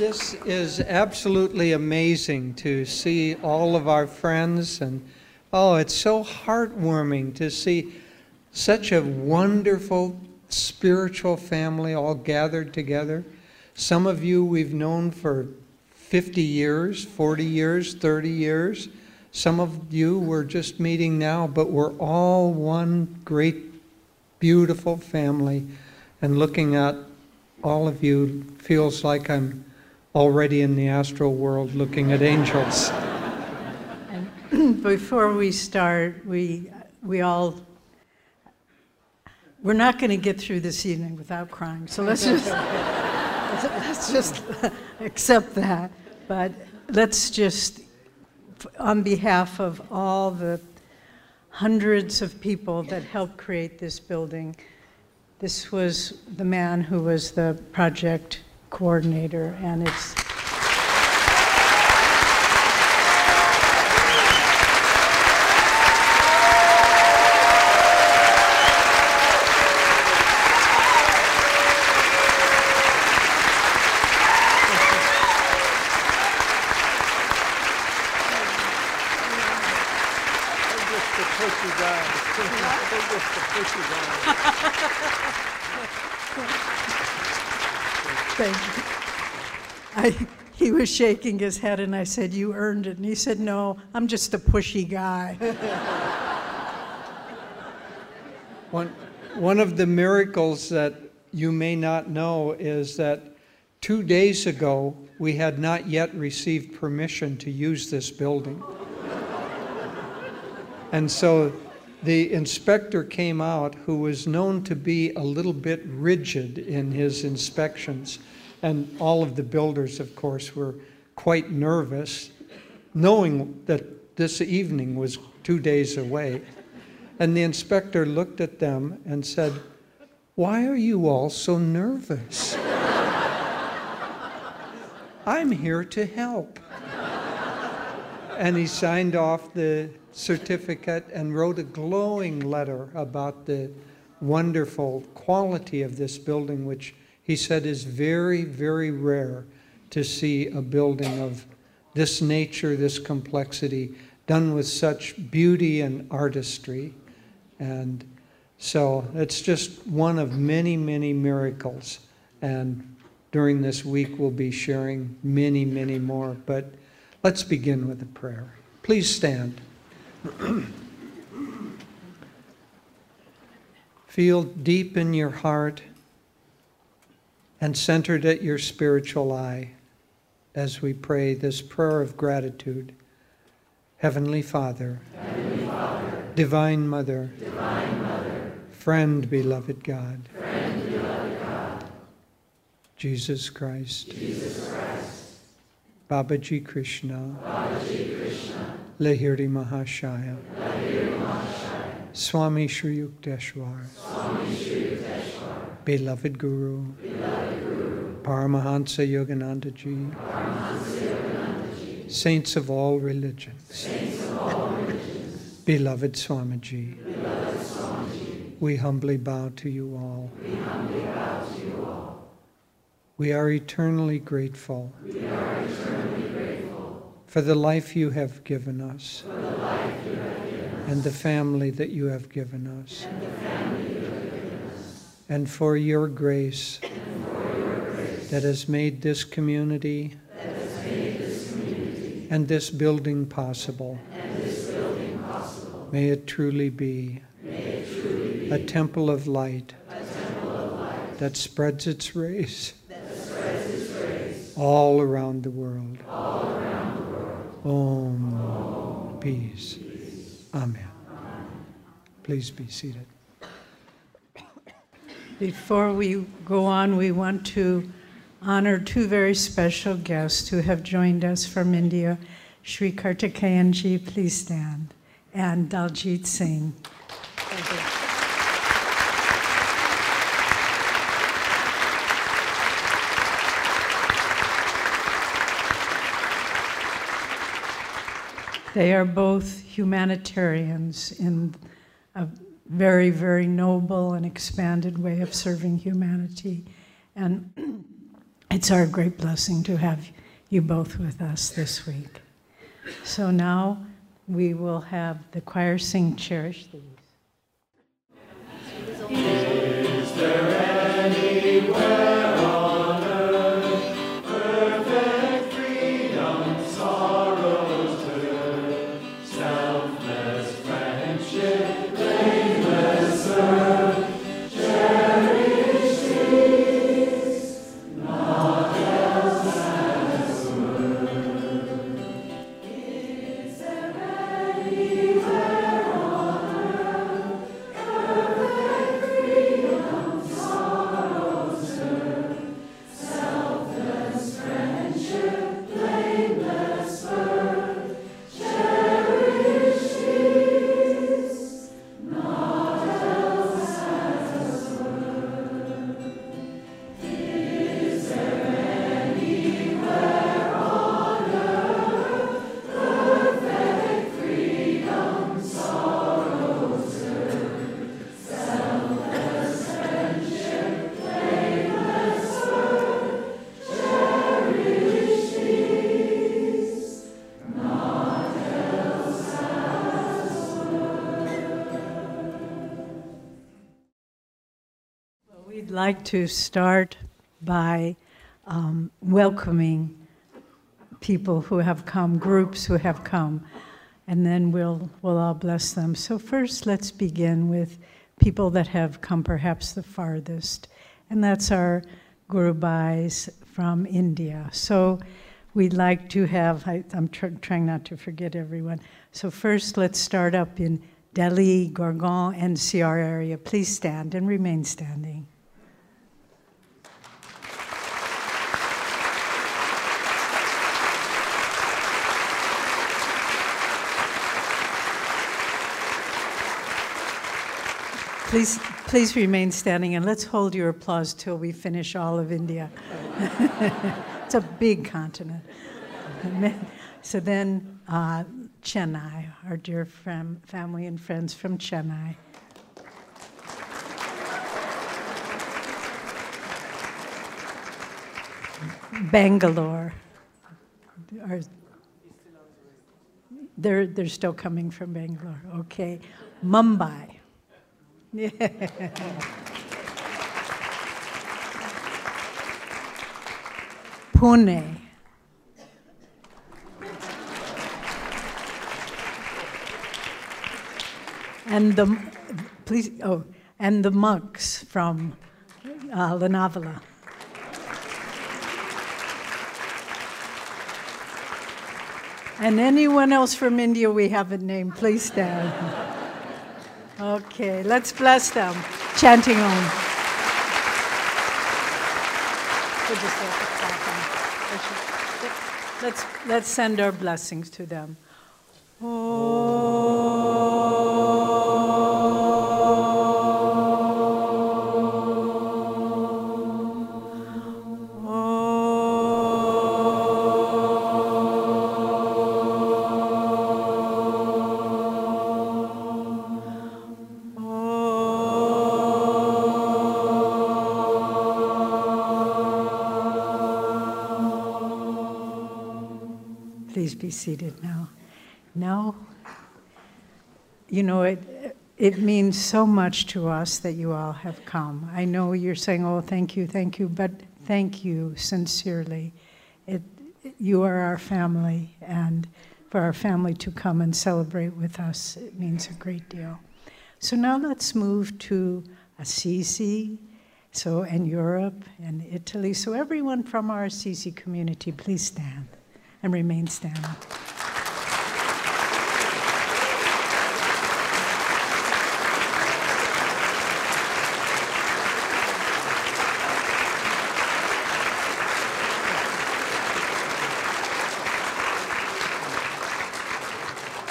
This is absolutely amazing to see all of our friends, and oh, it's so heartwarming to see such a wonderful spiritual family all gathered together. Some of you we've known for 50 years, 40 years, 30 years. Some of you we're just meeting now, but we're all one great, beautiful family. And looking at all of you feels like I'm already in the astral world looking at angels. And before we start, we, we all, we're not going to get through this evening without crying. So let's just, let's just accept that. But let's just, on behalf of all the hundreds of people that helped create this building, this was the man who was the project coordinator, and it's. Thank you. I, he was shaking his head, and I said, You earned it. And he said, No, I'm just a pushy guy. One, one of the miracles that you may not know is that two days ago, we had not yet received permission to use this building. and so the inspector came out who was known to be a little bit rigid in his inspections. And all of the builders, of course, were quite nervous, knowing that this evening was two days away. And the inspector looked at them and said, Why are you all so nervous? I'm here to help. And he signed off the certificate and wrote a glowing letter about the wonderful quality of this building, which he said is very, very rare to see a building of this nature, this complexity, done with such beauty and artistry. And so it's just one of many, many miracles. And during this week, we'll be sharing many, many more. But let's begin with a prayer. Please stand. Feel deep in your heart and centered at your spiritual eye as we pray this prayer of gratitude. Heavenly Father, Heavenly Father Divine Mother, Divine Mother, friend, beloved God, friend, beloved God, Jesus Christ, Jesus Christ, Babaji Krishna, Babaji Krishna, Lahiri Mahashaya, Swami Sri Yukteswar, beloved Guru, beloved Guru, Paramahansa Yogananda Ji, saints of all religions, beloved Swamiji, we humbly bow to you all. we humbly bow to you all. We are eternally grateful. We are eternally for the life you have given us have given us and the family that you have given us, and for your grace for your grace that has made this community that has made this community and this building possible. this building possible. May it truly be May it truly be a temple of light temple of light that spreads its rays spreads its rays all around the world. World. Om. Peace. Amen. Please be seated. Before we go on, we want to honor two very special guests who have joined us from India. Sri Kartikeyanji, please stand, and Daljit Singh. They are both humanitarians in a very, very noble and expanded way of serving humanity. And It's our great blessing to have you both with us this week. So now we will have the choir sing Cherish These. Is there like to start by um, welcoming people who have come, groups who have come, and then we'll, we'll all bless them. So, first, let's begin with people that have come perhaps the farthest, and that's our Gurubais from India. So, we'd like to have, I, am tr- trying not to forget everyone. So, first, let's start up in Delhi, Gurgaon, and NCR area. Please stand and remain standing. Please, please remain standing and let's hold your applause till we finish all of India. it's a big continent. So then, uh, Chennai, our dear fam- family and friends from Chennai. Bangalore. They're, they're still coming from Bangalore. Okay. Mumbai. Yeah. Pune. And the, please, oh, and the monks from uh. And anyone else from India we haven't named, please stand. Okay, let's bless them, chanting on. Let's, let's send our blessings to them. Seated now. Now, you know, it, it means so much to us that you all have come. I know you're saying, oh, thank you, thank you, but thank you sincerely. It, you are our family, and for our family to come and celebrate with us, it means a great deal. So now let's move to Assisi, so and Europe and Italy. So everyone from our Assisi community, please stand and remain standing.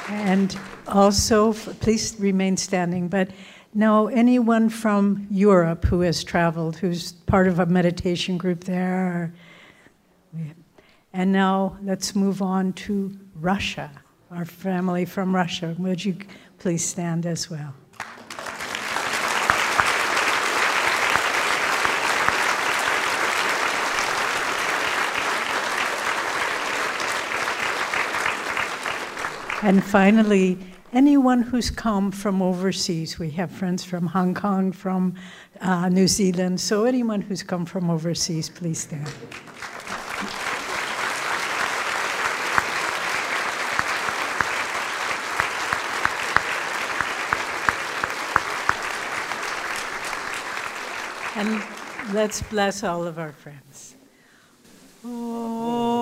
And also, please remain standing, but now anyone from Europe who has traveled, who's part of a meditation group there, and now let's move on to Russia, our family from Russia. Would you please stand as well? And finally, anyone who's come from overseas, we have friends from Hong Kong, from uh, New Zealand, so anyone who's come from overseas, please stand. And let's bless all of our friends. Thank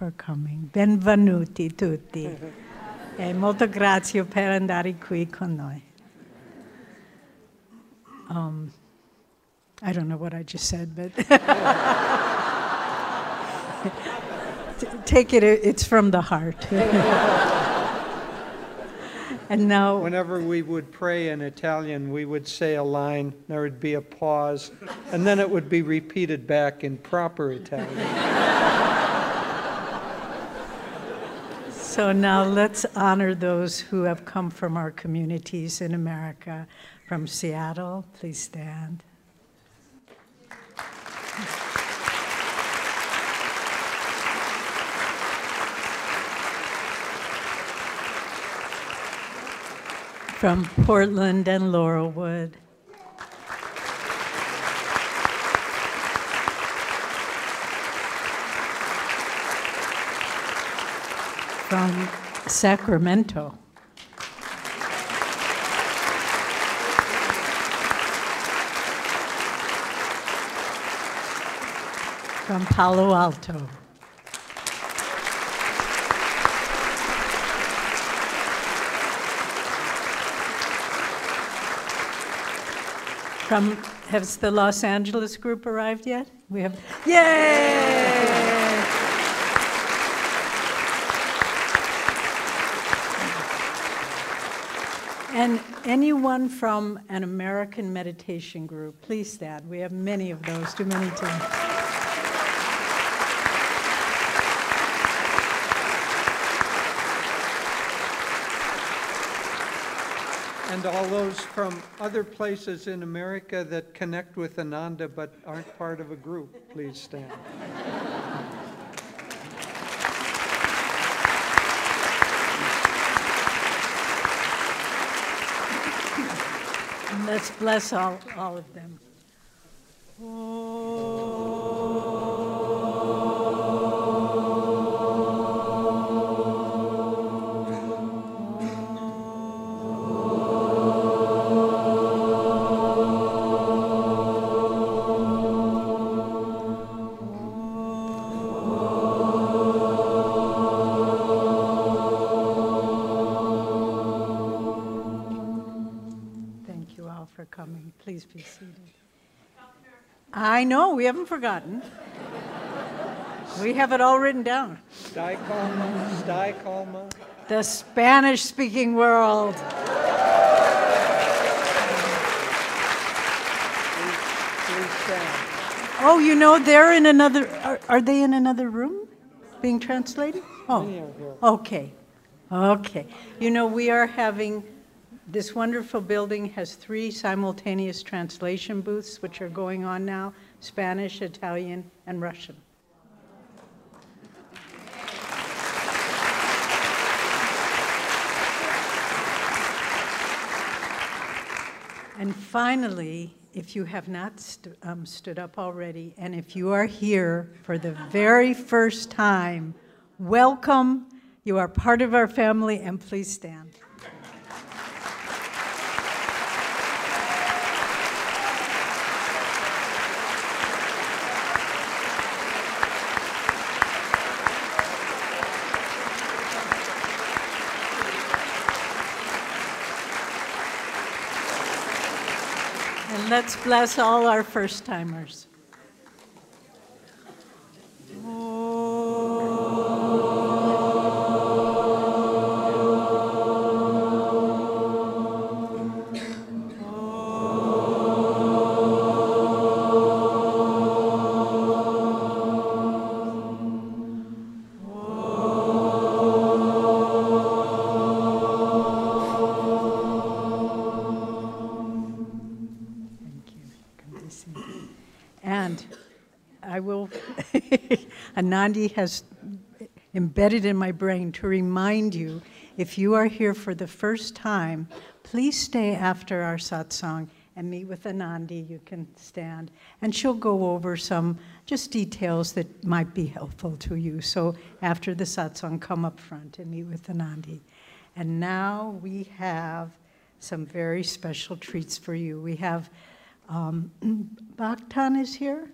for coming. Benvenuti tutti. E molto grazie per andare qui con noi. Um, I don't know what I just said, but take it, it's from the heart. and now, Whenever we would pray in Italian, we would say a line, there would be a pause, and then it would be repeated back in proper Italian. So now let's honor those who have come from our communities in America. From Seattle, please stand. From Portland and Laurelwood. From Sacramento. From Palo Alto. From, has the Los Angeles group arrived yet? We have, yay! And anyone from an American meditation group, please stand. We have many of those, too many to. And all those from other places in America that connect with Ananda but aren't part of a group, please stand. And let's bless all, all of them. Thank haven't forgotten. We have it all written down. Stai calma. The Spanish speaking world. Please, please stand. Oh, you know, they're in another, are, are they in another room being translated? Oh, Many are here. okay, okay. You know, we are having, this wonderful building has three simultaneous translation booths, which are going on now Spanish, Italian, and Russian. And finally, if you have not st- um, stood up already, and if you are here for the very first time, welcome. You are part of our family, and please stand. Let's bless all our first timers. Anandi has embedded in my brain to remind you if you are here for the first time, please stay after our satsang and meet with Anandi. You can stand, and she'll go over some just details that might be helpful to you. So after the satsang, come up front and meet with Anandi. And now we have some very special treats for you. We have um, Bhaktan is here.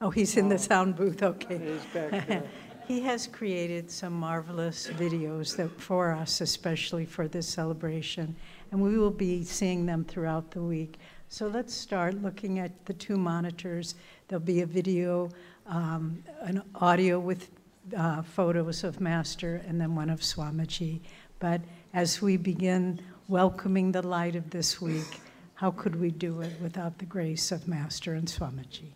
Oh, he's in the sound booth. Okay. He's back there. He has created some marvelous videos that for us, especially for this celebration, and we will be seeing them throughout the week. So let's start looking at the two monitors. There'll be a video, um, an audio with uh, photos of Master, and then one of Swamiji. But as we begin welcoming the light of this week, how could we do it without the grace of Master and Swamiji?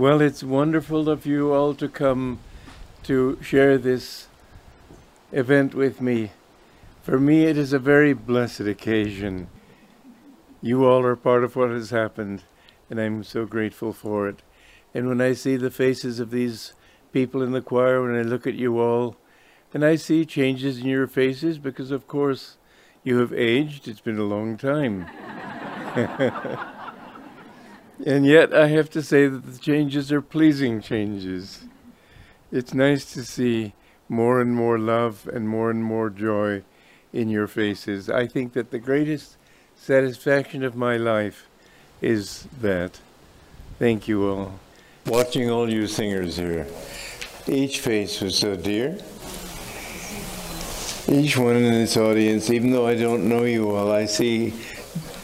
Well, it's wonderful of you all to come to share this event with me. For me, it is a very blessed occasion. You all are part of what has happened, and I'm so grateful for it. And when I see the faces of these people in the choir, when I look at you all, and I see changes in your faces, because of course you have aged, it's been a long time. And yet, I have to say that the changes are pleasing changes. It's nice to see more and more love and more and more joy in your faces. I think that the greatest satisfaction of my life is that. Thank you all. Watching all you singers here, each face was so dear. Each one in this audience, even though I don't know you all, I see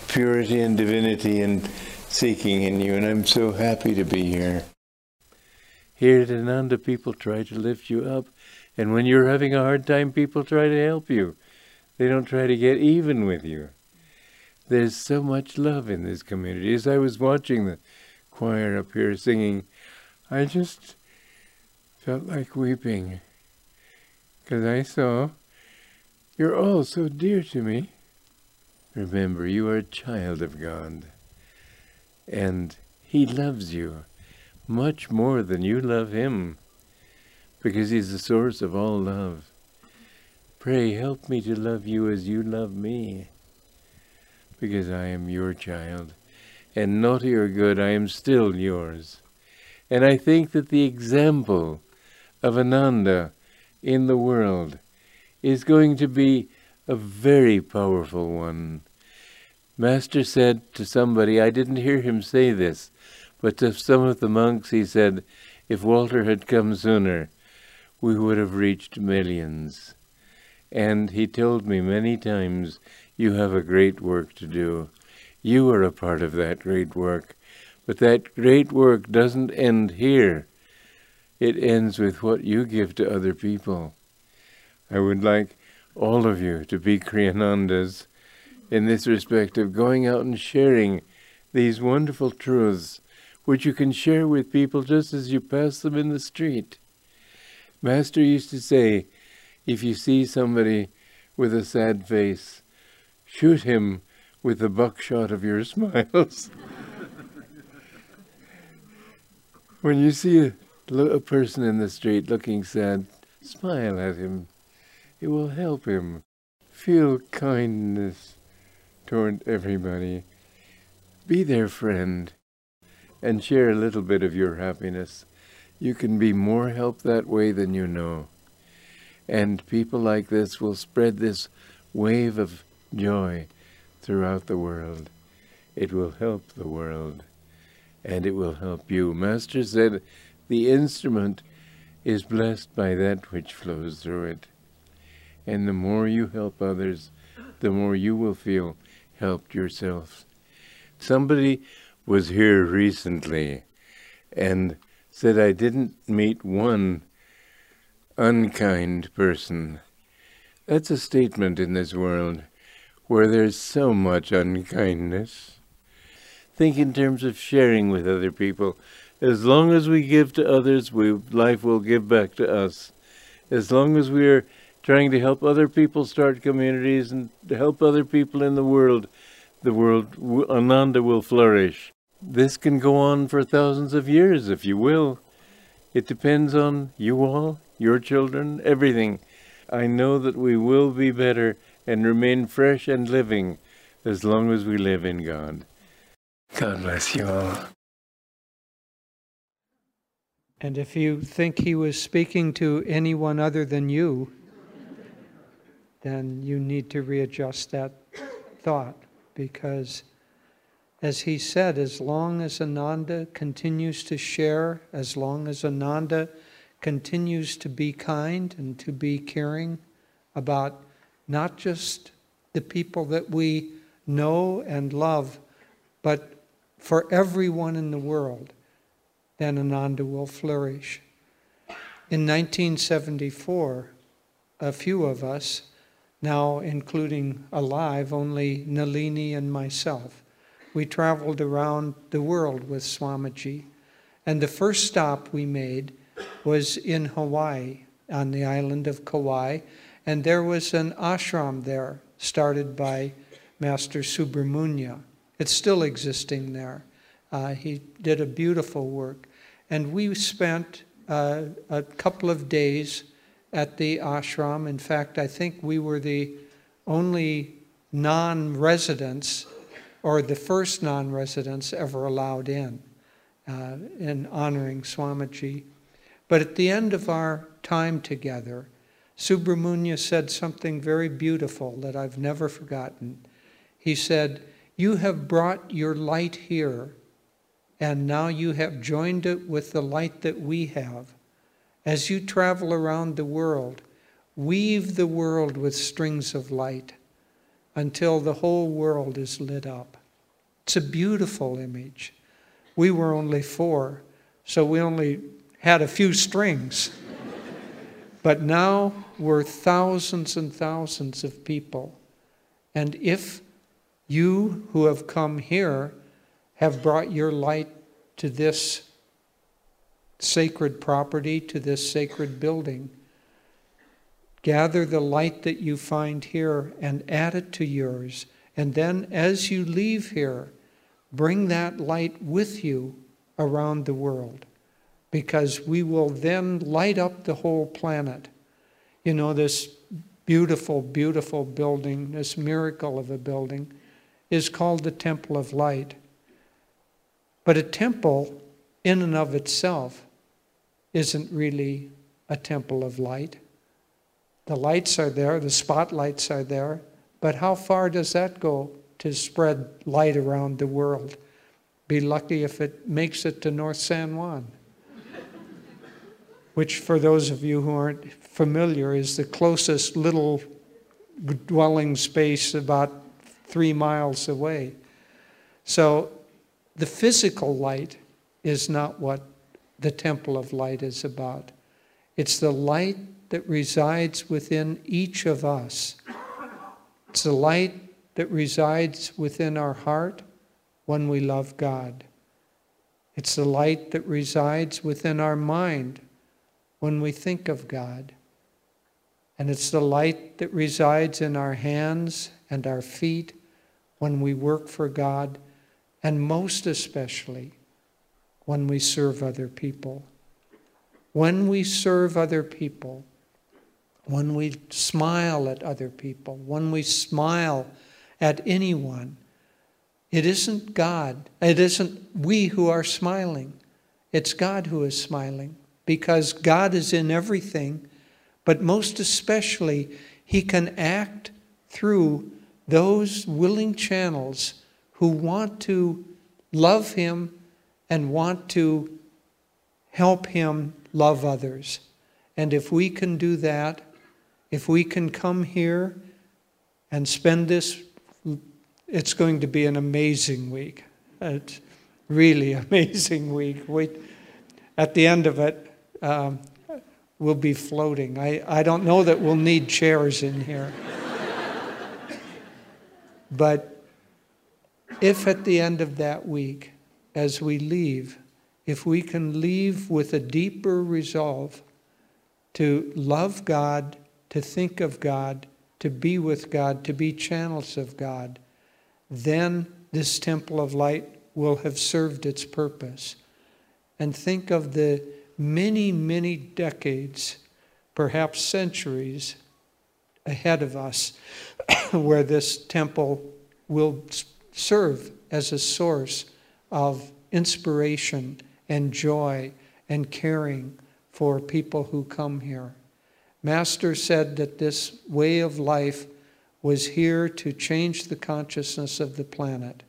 purity and divinity and seeking in you, and I'm so happy to be here. Here at Ananda, people try to lift you up. And when you're having a hard time, people try to help you. They don't try to get even with you. There's so much love in this community. As I was watching the choir up here singing, I just felt like weeping because I saw you're all so dear to me. Remember, you are a child of God, and He loves you much more than you love Him because He's the source of all love. Pray, help me to love you as you love me, because I am your child, and naughty or good, I am still yours. And I think that the example of Ananda in the world is going to be a very powerful one. Master said to somebody, I didn't hear him say this, but to some of the monks he said, if Walter had come sooner, we would have reached millions. And he told me many times, You have a great work to do. You are a part of that great work. But that great work doesn't end here. It ends with what you give to other people. I would like all of you to be Kriyanandas in this respect of going out and sharing these wonderful truths, which you can share with people just as you pass them in the street. Master used to say, if you see somebody with a sad face, shoot him with the buckshot of your smiles. when you see a, a person in the street looking sad, smile at him. It will help him feel kindness toward everybody. Be their friend and share a little bit of your happiness. You can be more help that way than you know. And people like this will spread this wave of joy throughout the world. It will help the world and it will help you. Master said the instrument is blessed by that which flows through it. And the more you help others, the more you will feel helped yourself. Somebody was here recently and said I didn't meet one unkind person. That's a statement in this world where there's so much unkindness. Think in terms of sharing with other people. As long as we give to others, we, life will give back to us. As long as we are trying to help other people start communities and to help other people in the world, the world, Ananda will flourish. This can go on for thousands of years, if you will. It depends on you all, your children, everything. I know that we will be better and remain fresh and living as long as we live in God. God bless you all. And if you think he was speaking to anyone other than you, then you need to readjust that thought because, as he said, as long as Ananda continues to share, as long as Ananda continues to be kind and to be caring about not just the people that we know and love, but for everyone in the world, then Ananda will flourish. In 1974, a few of us, now including alive, only Nalini and myself, we traveled around the world with Swamiji. And the first stop we made was in Hawaii, on the island of Kauai, and there was an ashram there started by Master Subramuniya. It's still existing there. Uh, he did a beautiful work. And we spent uh, a couple of days at the ashram. In fact, I think we were the only non residents or the first non residents ever allowed in, uh, in honoring Swamiji. But at the end of our time together, Subramuniya said something very beautiful that I've never forgotten. He said, You have brought your light here, and now you have joined it with the light that we have. As you travel around the world, weave the world with strings of light until the whole world is lit up. It's a beautiful image. We were only four, so we only had a few strings. but now we're thousands and thousands of people. And if you who have come here have brought your light to this sacred property, to this sacred building, gather the light that you find here and add it to yours. And then as you leave here, bring that light with you around the world because we will then light up the whole planet. You know, this beautiful, beautiful building, this miracle of a building, is called the Temple of Light. But a temple, in and of itself, isn't really a temple of light. The lights are there, the spotlights are there, but how far does that go to spread light around the world? Be lucky if it makes it to North San Juan, which, for those of you who aren't familiar, is the closest little dwelling space about three miles away. So the physical light is not what the temple of light is about. It's the light that resides within each of us. It's the light that resides within our heart when we love God. It's the light that resides within our mind when we think of God. And it's the light that resides in our hands and our feet when we work for God, and most especially when we serve other people. When we serve other people, when we smile at other people, when we smile at anyone, it isn't God, it isn't we who are smiling, it's God who is smiling because God is in everything, but most especially, He can act through those willing channels who want to love Him and want to help Him love others. And if we can do that, if we can come here and spend this, it's going to be an amazing week. It's really amazing week. We, at the end of it, um, we'll be floating. I, I don't know that we'll need chairs in here. but if at the end of that week, as we leave, if we can leave with a deeper resolve to love God, to think of God, to be with God, to be channels of God, then this temple of light will have served its purpose. And think of the many, many decades, perhaps centuries ahead of us, where this temple will serve as a source of inspiration and joy and caring for people who come here. Master said that this way of life was here to change the consciousness of the planet,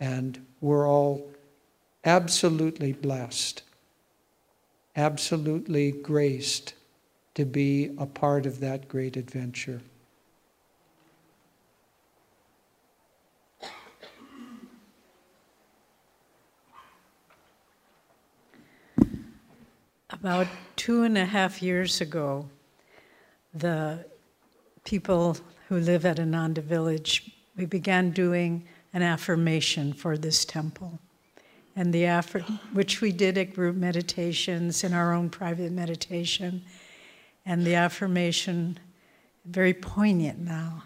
and we're all absolutely blessed absolutely graced to be a part of that great adventure. About two and a half years ago, the people who live at Ananda Village, we began doing an affirmation for this temple and the effort, which we did at group meditations in our own private meditation, and the affirmation, very poignant now.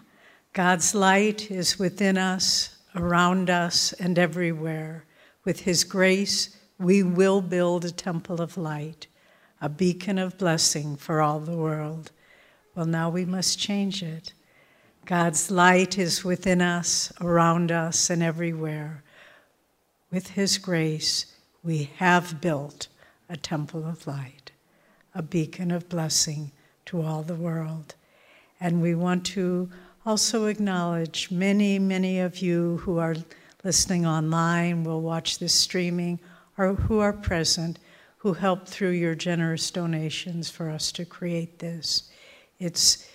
God's light is within us, around us, and everywhere. With His grace, we will build a temple of light, a beacon of blessing for all the world. Well, now we must change it. God's light is within us, around us, and everywhere with His grace, we have built a temple of light, a beacon of blessing to all the world. And we want to also acknowledge many, many of you who are listening online, will watch this streaming, or who are present, who helped through your generous donations for us to create this. It's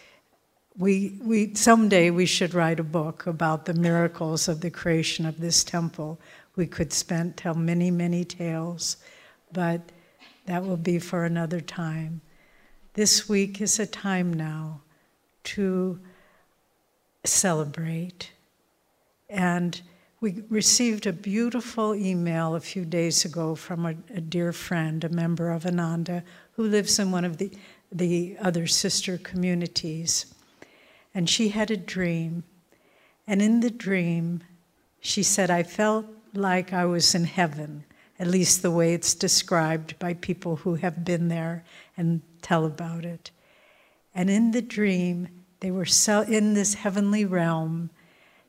we, we someday we should write a book about the miracles of the creation of this temple we could spend tell many, many tales, but that will be for another time. This week is a time now to celebrate. And we received a beautiful email a few days ago from a, a, dear friend, a member of Ananda, who lives in one of the, the other sister communities. And she had a dream. And in the dream, she said, I felt like I was in heaven, at least the way it's described by people who have been there and tell about it. And in the dream, they were in this heavenly realm,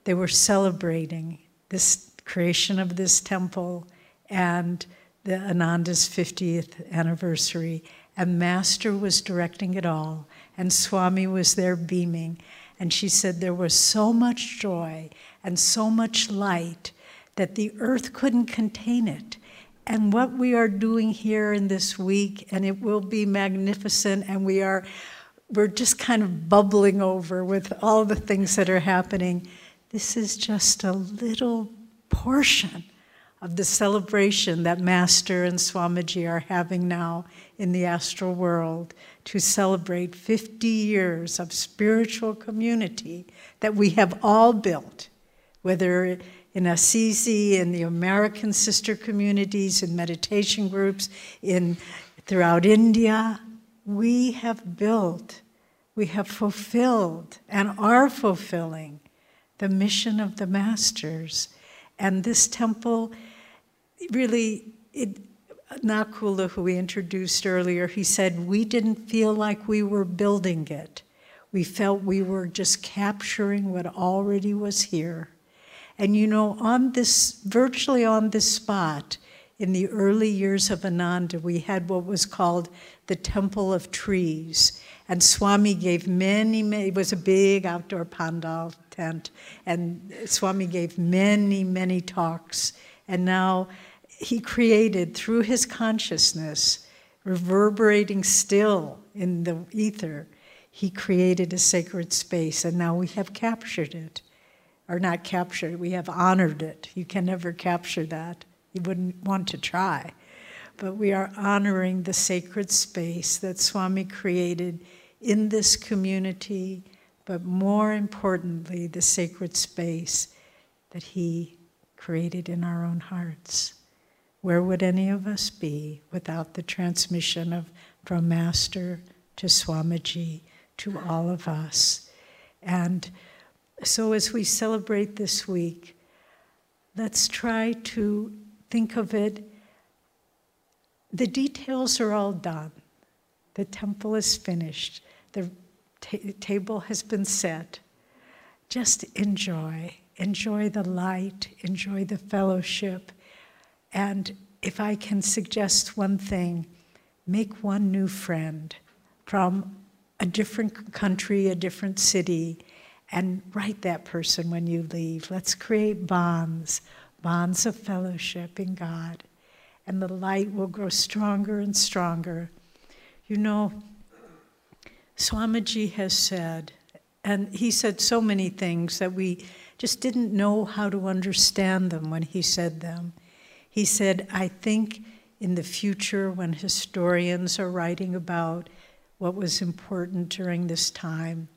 they were celebrating this creation of this temple and the Ananda's 50th anniversary. And Master was directing it all, and Swami was there beaming. And she said there was so much joy and so much light that the earth couldn't contain it. And what we are doing here in this week, and it will be magnificent, and we are we're just kind of bubbling over with all the things that are happening. This is just a little portion of the celebration that Master and Swamiji are having now in the astral world to celebrate 50 years of spiritual community that we have all built, whether in Assisi, in the American sister communities, in meditation groups, in throughout India, we have built, we have fulfilled, and are fulfilling the mission of the masters. And this temple really, it, Nakula, who we introduced earlier, he said, We didn't feel like we were building it. We felt we were just capturing what already was here. And you know, on this, virtually on this spot, in the early years of Ananda, we had what was called the Temple of Trees. And Swami gave many, many, it was a big outdoor pandal tent, and Swami gave many, many talks. And now he created, through his consciousness, reverberating still in the ether, he created a sacred space, and now we have captured it. Or not captured, we have honored it. You can never capture that. You wouldn't want to try. But we are honoring the sacred space that Swami created in this community, but more importantly, the sacred space that he created in our own hearts. Where would any of us be without the transmission of from Master to Swamiji to all of us? And so, as we celebrate this week, let's try to think of it. The details are all done. The temple is finished. The ta- table has been set. Just enjoy. Enjoy the light. Enjoy the fellowship. And if I can suggest one thing, make one new friend from a different country, a different city, and write that person when you leave. Let's create bonds bonds of fellowship in God, and the light will grow stronger and stronger. You know, Swamiji has said, and he said so many things that we just didn't know how to understand them when he said them. He said, I think in the future, when historians are writing about what was important during this time,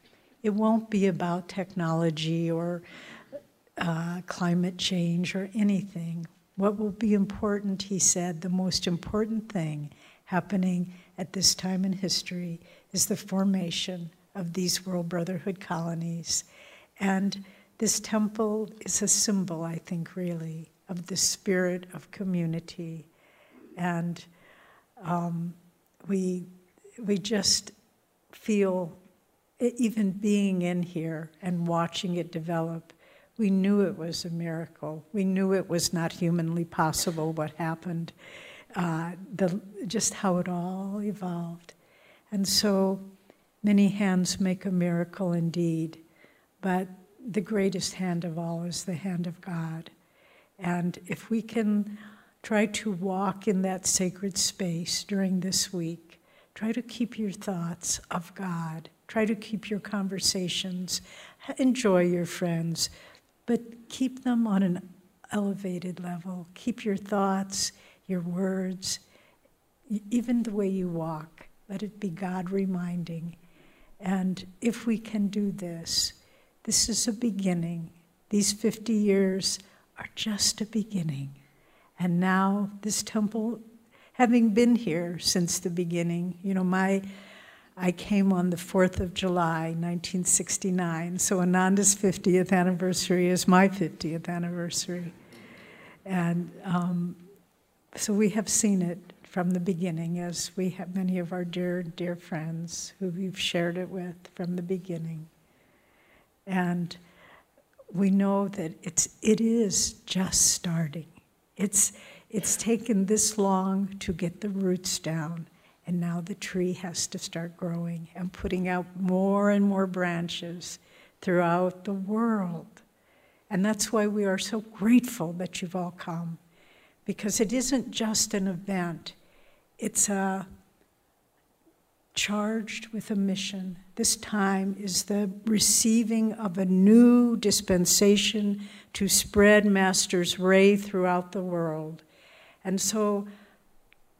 it won't be about technology or uh, climate change or anything. What will be important, he said, the most important thing happening at this time in history is the formation of these World Brotherhood colonies. And this temple is a symbol, I think, really, of the spirit of community. And um, we, we just feel, even being in here and watching it develop, we knew it was a miracle. We knew it was not humanly possible what happened, uh, the, just how it all evolved. And so many hands make a miracle indeed, but the greatest hand of all is the hand of God. And if we can try to walk in that sacred space during this week, try to keep your thoughts of God, try to keep your conversations, enjoy your friends but keep them on an elevated level. Keep your thoughts, your words, even the way you walk, let it be God reminding. And if we can do this, this is a beginning. These 50 years are just a beginning. And now, this temple, having been here since the beginning, you know, my. I came on the 4th of July, 1969. So Ananda's 50th anniversary is my 50th anniversary. And um, so we have seen it from the beginning, as we have many of our dear, dear friends who we've shared it with from the beginning. And we know that it's, it is just starting. It's, it's taken this long to get the roots down, and now the tree has to start growing and putting out more and more branches throughout the world. And that's why we are so grateful that you've all come, because it isn't just an event, it's a charged with a mission. This time is the receiving of a new dispensation to spread Master's ray throughout the world. And so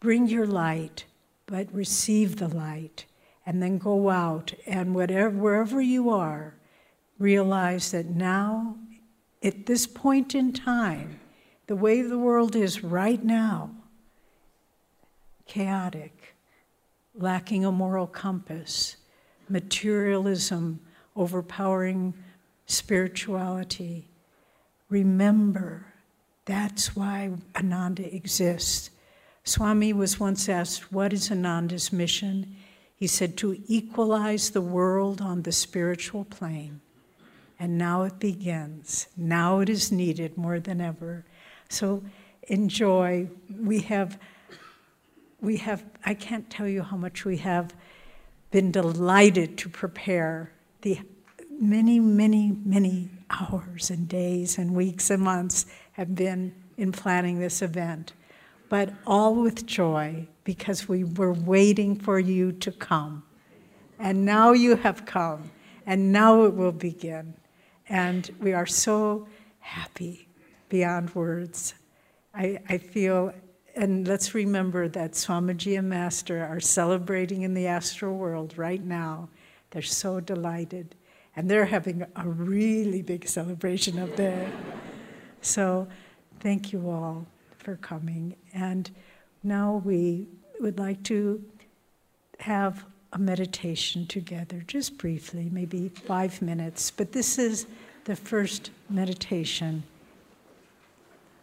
bring your light, but receive the light, and then go out and whatever, wherever you are, realize that now, at this point in time, the way the world is right now, chaotic, lacking a moral compass, materialism overpowering spirituality. Remember, that's why Ananda exists. Swami was once asked, What is Ananda's mission? He said, To equalize the world on the spiritual plane. And now it begins. Now it is needed more than ever. So enjoy. We have we have, I can't tell you how much we have been delighted to prepare the many, many, many hours and days and weeks and months have been in planning this event, but all with joy because we were waiting for you to come. And now you have come, and now it will begin. And we are so happy beyond words. I, I feel and let's remember that Swamiji and Master are celebrating in the astral world right now. They're so delighted. And they're having a really big celebration up there. so thank you all for coming. And now we would like to have a meditation together, just briefly, maybe five minutes. But this is the first meditation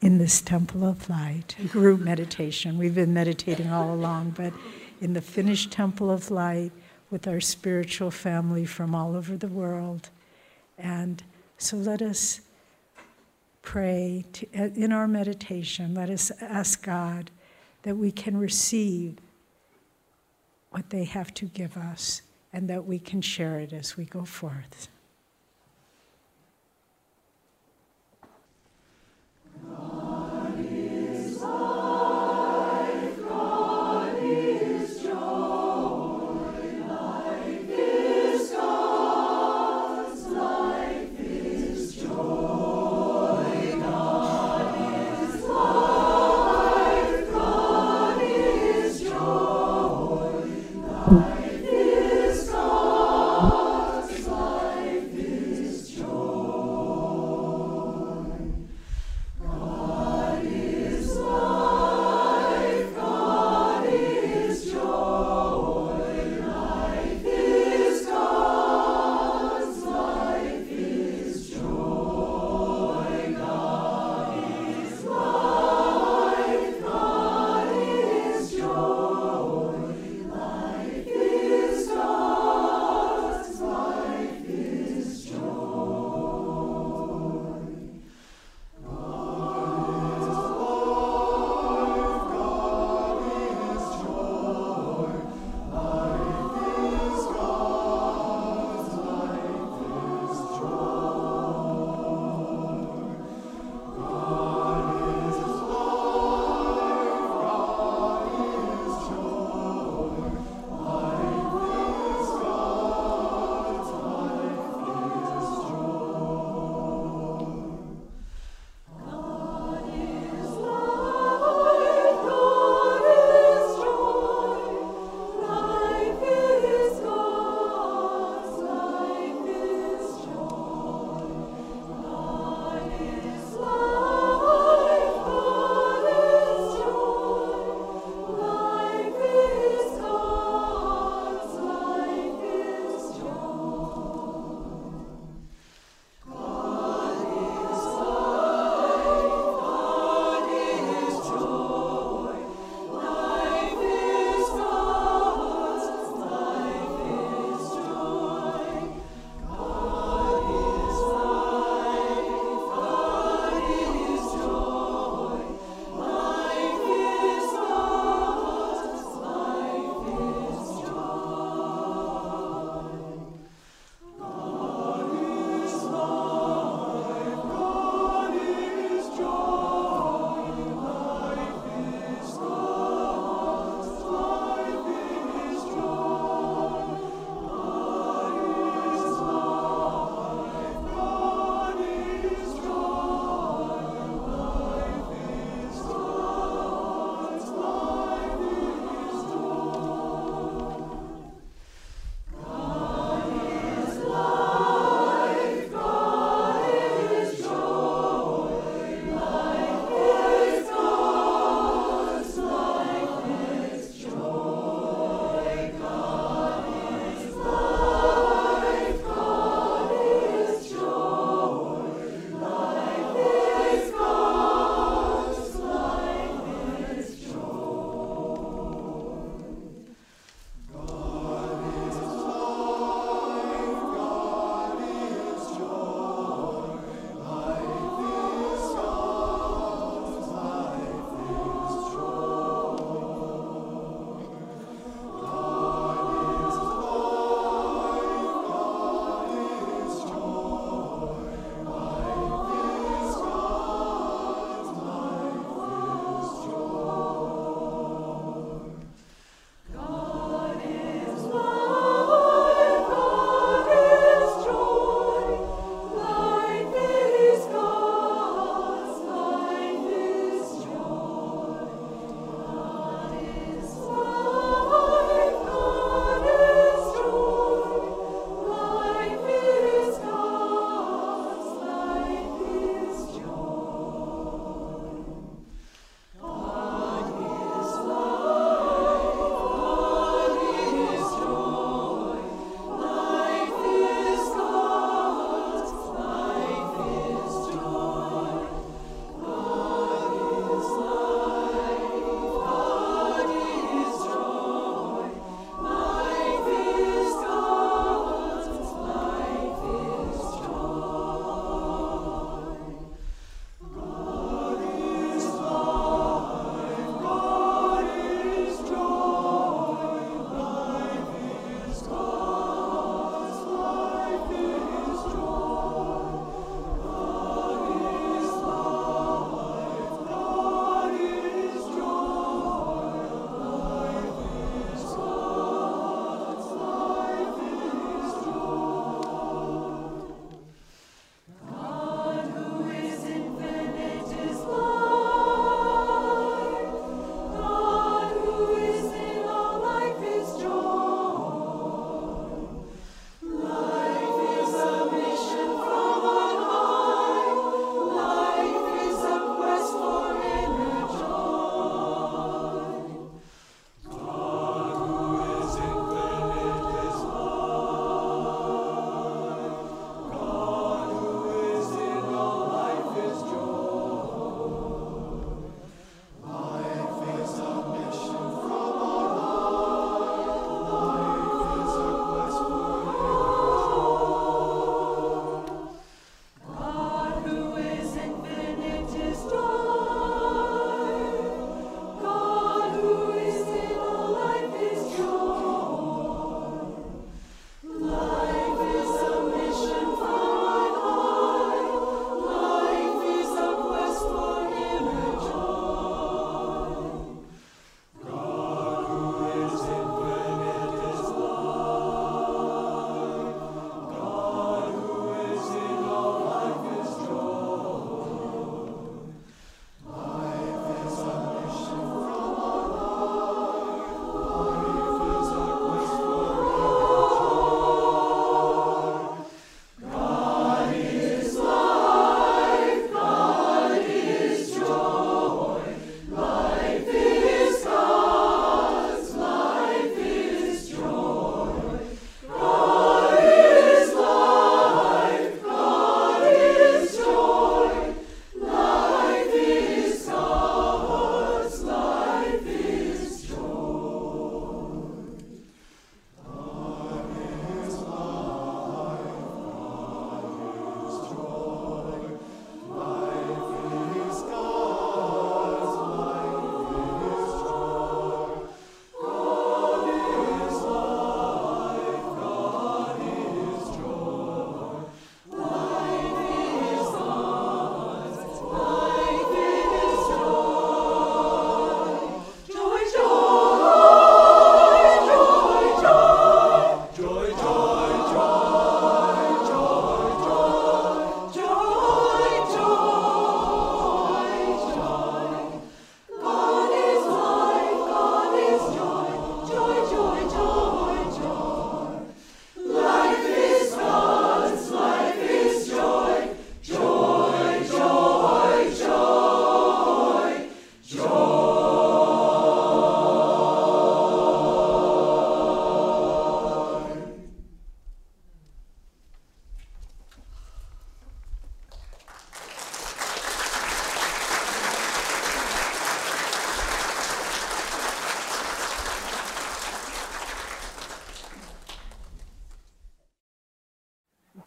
in this temple of light, group meditation. We've been meditating all along, but in the finished temple of light with our spiritual family from all over the world. And so let us pray to, uh, in our meditation, let us ask God that we can receive what they have to give us and that we can share it as we go forth.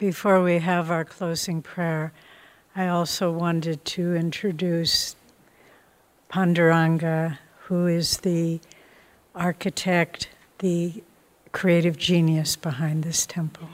Before we have our closing prayer, I also wanted to introduce Panduranga, who is the architect, the creative genius behind this temple.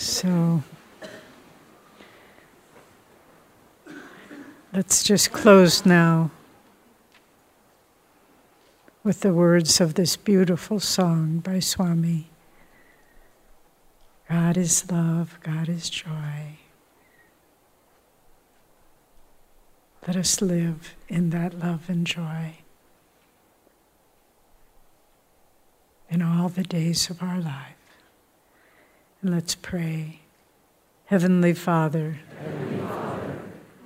So let's just close now with the words of this beautiful song by Swami. God is love, God is joy. Let us live in that love and joy in all the days of our life. And let's pray. Heavenly Father, Heavenly Father,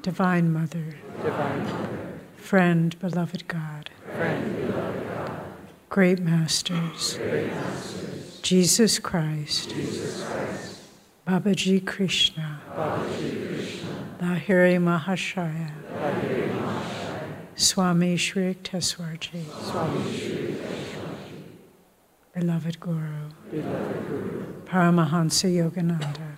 Divine Mother, Divine Mother, friend, beloved God, friend, beloved God, great masters, great masters, Jesus Christ, Jesus Christ, Babaji Krishna, Babaji Krishna, Lahiri Mahashaya, Lahiri Mahashaya, Swami Shri Yukteswarji, Swami Shri beloved Guru, beloved Guru, Paramahansa Yogananda,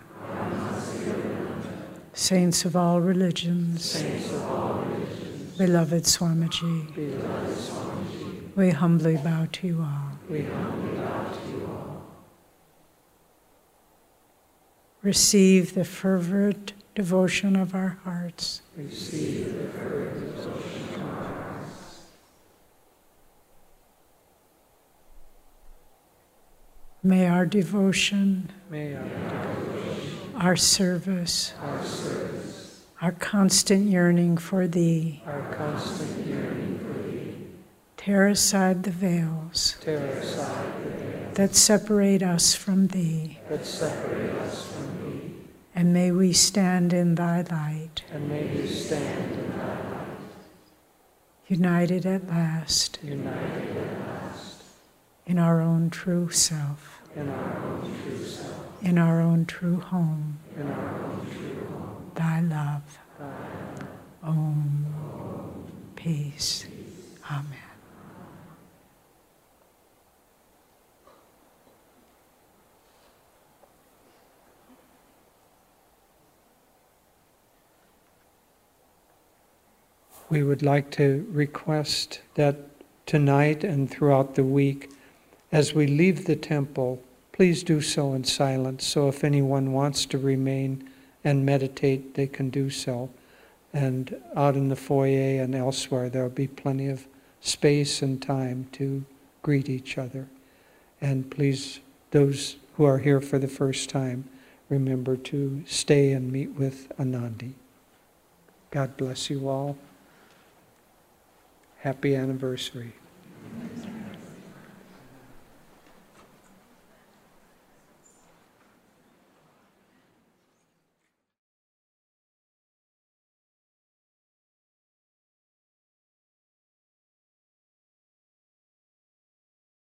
saints of all religions, saints of all religions, beloved Swamiji, beloved Swamiji, we humbly bow to you all. we humbly bow to you all. Receive the fervent devotion of our hearts. Receive the fervent devotion from our hearts. May our devotion, May our devotion, our service, our service, our constant yearning for Thee our constant yearning for Thee, tear aside the veils tear aside the veil that separate us from Thee, that separate us from Thee, and may we stand in Thy light, and may we stand in Thy light, united at last united at last, in our own true self, in our own true self, in our own true home, in our own true home, Thy love. Thy Om. Peace. Amen. We would like to request that tonight and throughout the week, as we leave the temple, please do so in silence. So if anyone wants to remain and meditate, they can do so. And out in the foyer and elsewhere, there'll be plenty of space and time to greet each other. And please, those who are here for the first time, remember to stay and meet with Anandi. God bless you all. Happy anniversary.